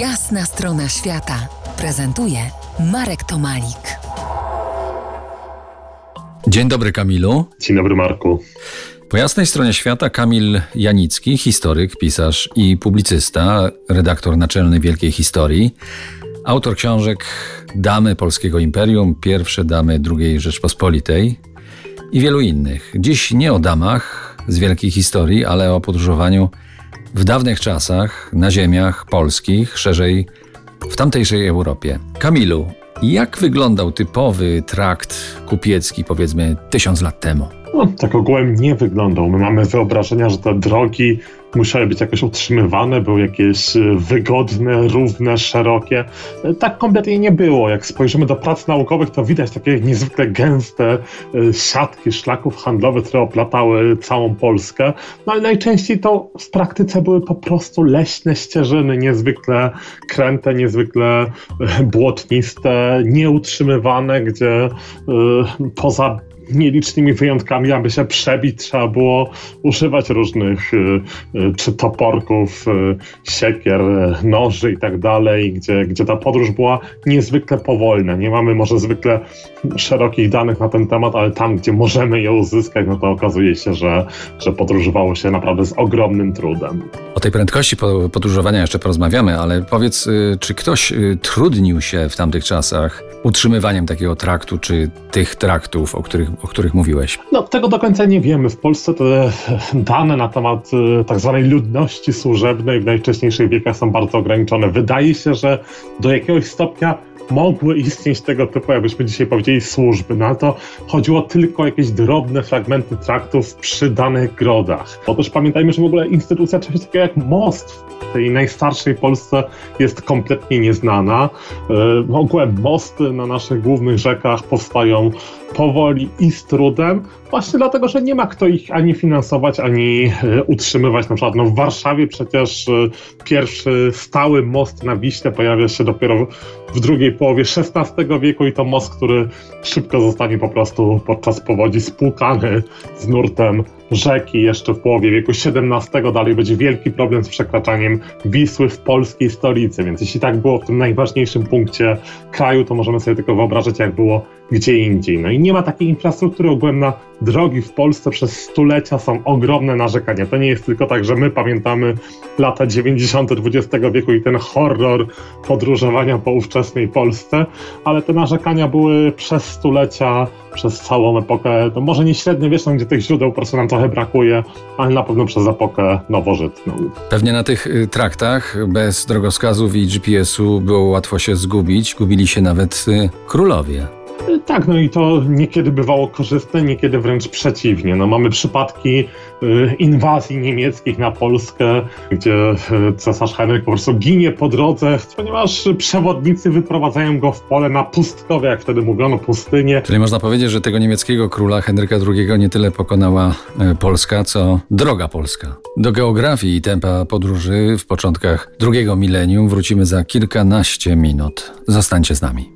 Jasna strona świata prezentuje Marek Tomalik. Dzień dobry, Kamilu. Dzień dobry, Marku. Po jasnej stronie świata Kamil Janicki, historyk, pisarz i publicysta, redaktor naczelny Wielkiej Historii, autor książek Damy Polskiego Imperium, Pierwsze Damy II Rzeczpospolitej i wielu innych. Dziś nie o damach z Wielkiej Historii, ale o podróżowaniu w dawnych czasach na ziemiach polskich, szerzej w tamtejszej Europie. Kamilu, jak wyglądał typowy trakt kupiecki, powiedzmy, tysiąc lat temu? No, tak ogółem nie wyglądał. My mamy wyobrażenia, że te drogi musiały być jakoś utrzymywane, były jakieś e, wygodne, równe, szerokie. E, tak kompletnie nie było. Jak spojrzymy do prac naukowych, to widać takie niezwykle gęste e, siatki szlaków handlowych, które oplatały całą Polskę. No ale najczęściej to w praktyce były po prostu leśne ścieżyny, niezwykle kręte, niezwykle błotniste, nieutrzymywane, gdzie poza nielicznymi wyjątkami, aby się przebić, trzeba było używać różnych y, y, czy toporków, y, siekier, noży i tak dalej, gdzie, gdzie ta podróż była niezwykle powolna. Nie mamy może zwykle szerokich danych na ten temat, ale tam, gdzie możemy je uzyskać, no to okazuje się, że, że podróżowało się naprawdę z ogromnym trudem. O tej prędkości podróżowania jeszcze porozmawiamy, ale powiedz, czy ktoś trudnił się w tamtych czasach utrzymywaniem takiego traktu, czy tych traktów, o których o których mówiłeś? No, tego do końca nie wiemy. W Polsce te dane na temat y, tak zwanej ludności służebnej w najwcześniejszych wiekach są bardzo ograniczone. Wydaje się, że do jakiegoś stopnia mogły istnieć tego typu, jakbyśmy dzisiaj powiedzieli, służby. No to chodziło tylko o jakieś drobne fragmenty traktów przy danych grodach. Otóż pamiętajmy, że w ogóle instytucja czegoś takiego jak most w tej najstarszej Polsce jest kompletnie nieznana. Yy, ogółem mosty na naszych głównych rzekach powstają powoli i z trudem, właśnie dlatego, że nie ma kto ich ani finansować, ani e, utrzymywać. Na przykład no w Warszawie przecież e, pierwszy stały most na Wiśle pojawia się dopiero w drugiej połowie XVI wieku i to most, który szybko zostanie po prostu podczas powodzi spłukany z nurtem rzeki jeszcze w połowie wieku XVII. Dalej będzie wielki problem z przekraczaniem Wisły w polskiej stolicy, więc jeśli tak było w tym najważniejszym punkcie kraju, to możemy sobie tylko wyobrażać, jak było gdzie indziej. No i nie ma takiej infrastruktury ogółem na drogi w Polsce przez stulecia są ogromne narzekania. To nie jest tylko tak, że my pamiętamy lata 90. XX wieku i ten horror podróżowania po ówczesnej Polsce, ale te narzekania były przez stulecia, przez całą epokę, to może nie średniowieczną, gdzie tych źródeł po prostu nam trochę brakuje, ale na pewno przez epokę nowożytną. Pewnie na tych y, traktach bez drogowskazów i GPS-u było łatwo się zgubić. Gubili się nawet y, królowie. Tak, no i to niekiedy bywało korzystne, niekiedy wręcz przeciwnie. No, mamy przypadki y, inwazji niemieckich na Polskę, gdzie y, cesarz Henryk po prostu ginie po drodze, ponieważ przewodnicy wyprowadzają go w pole na pustkowie, jak wtedy mówiono, pustynię. Czyli można powiedzieć, że tego niemieckiego króla Henryka II nie tyle pokonała y, Polska, co droga Polska. Do geografii i tempa podróży w początkach drugiego milenium wrócimy za kilkanaście minut. Zostańcie z nami.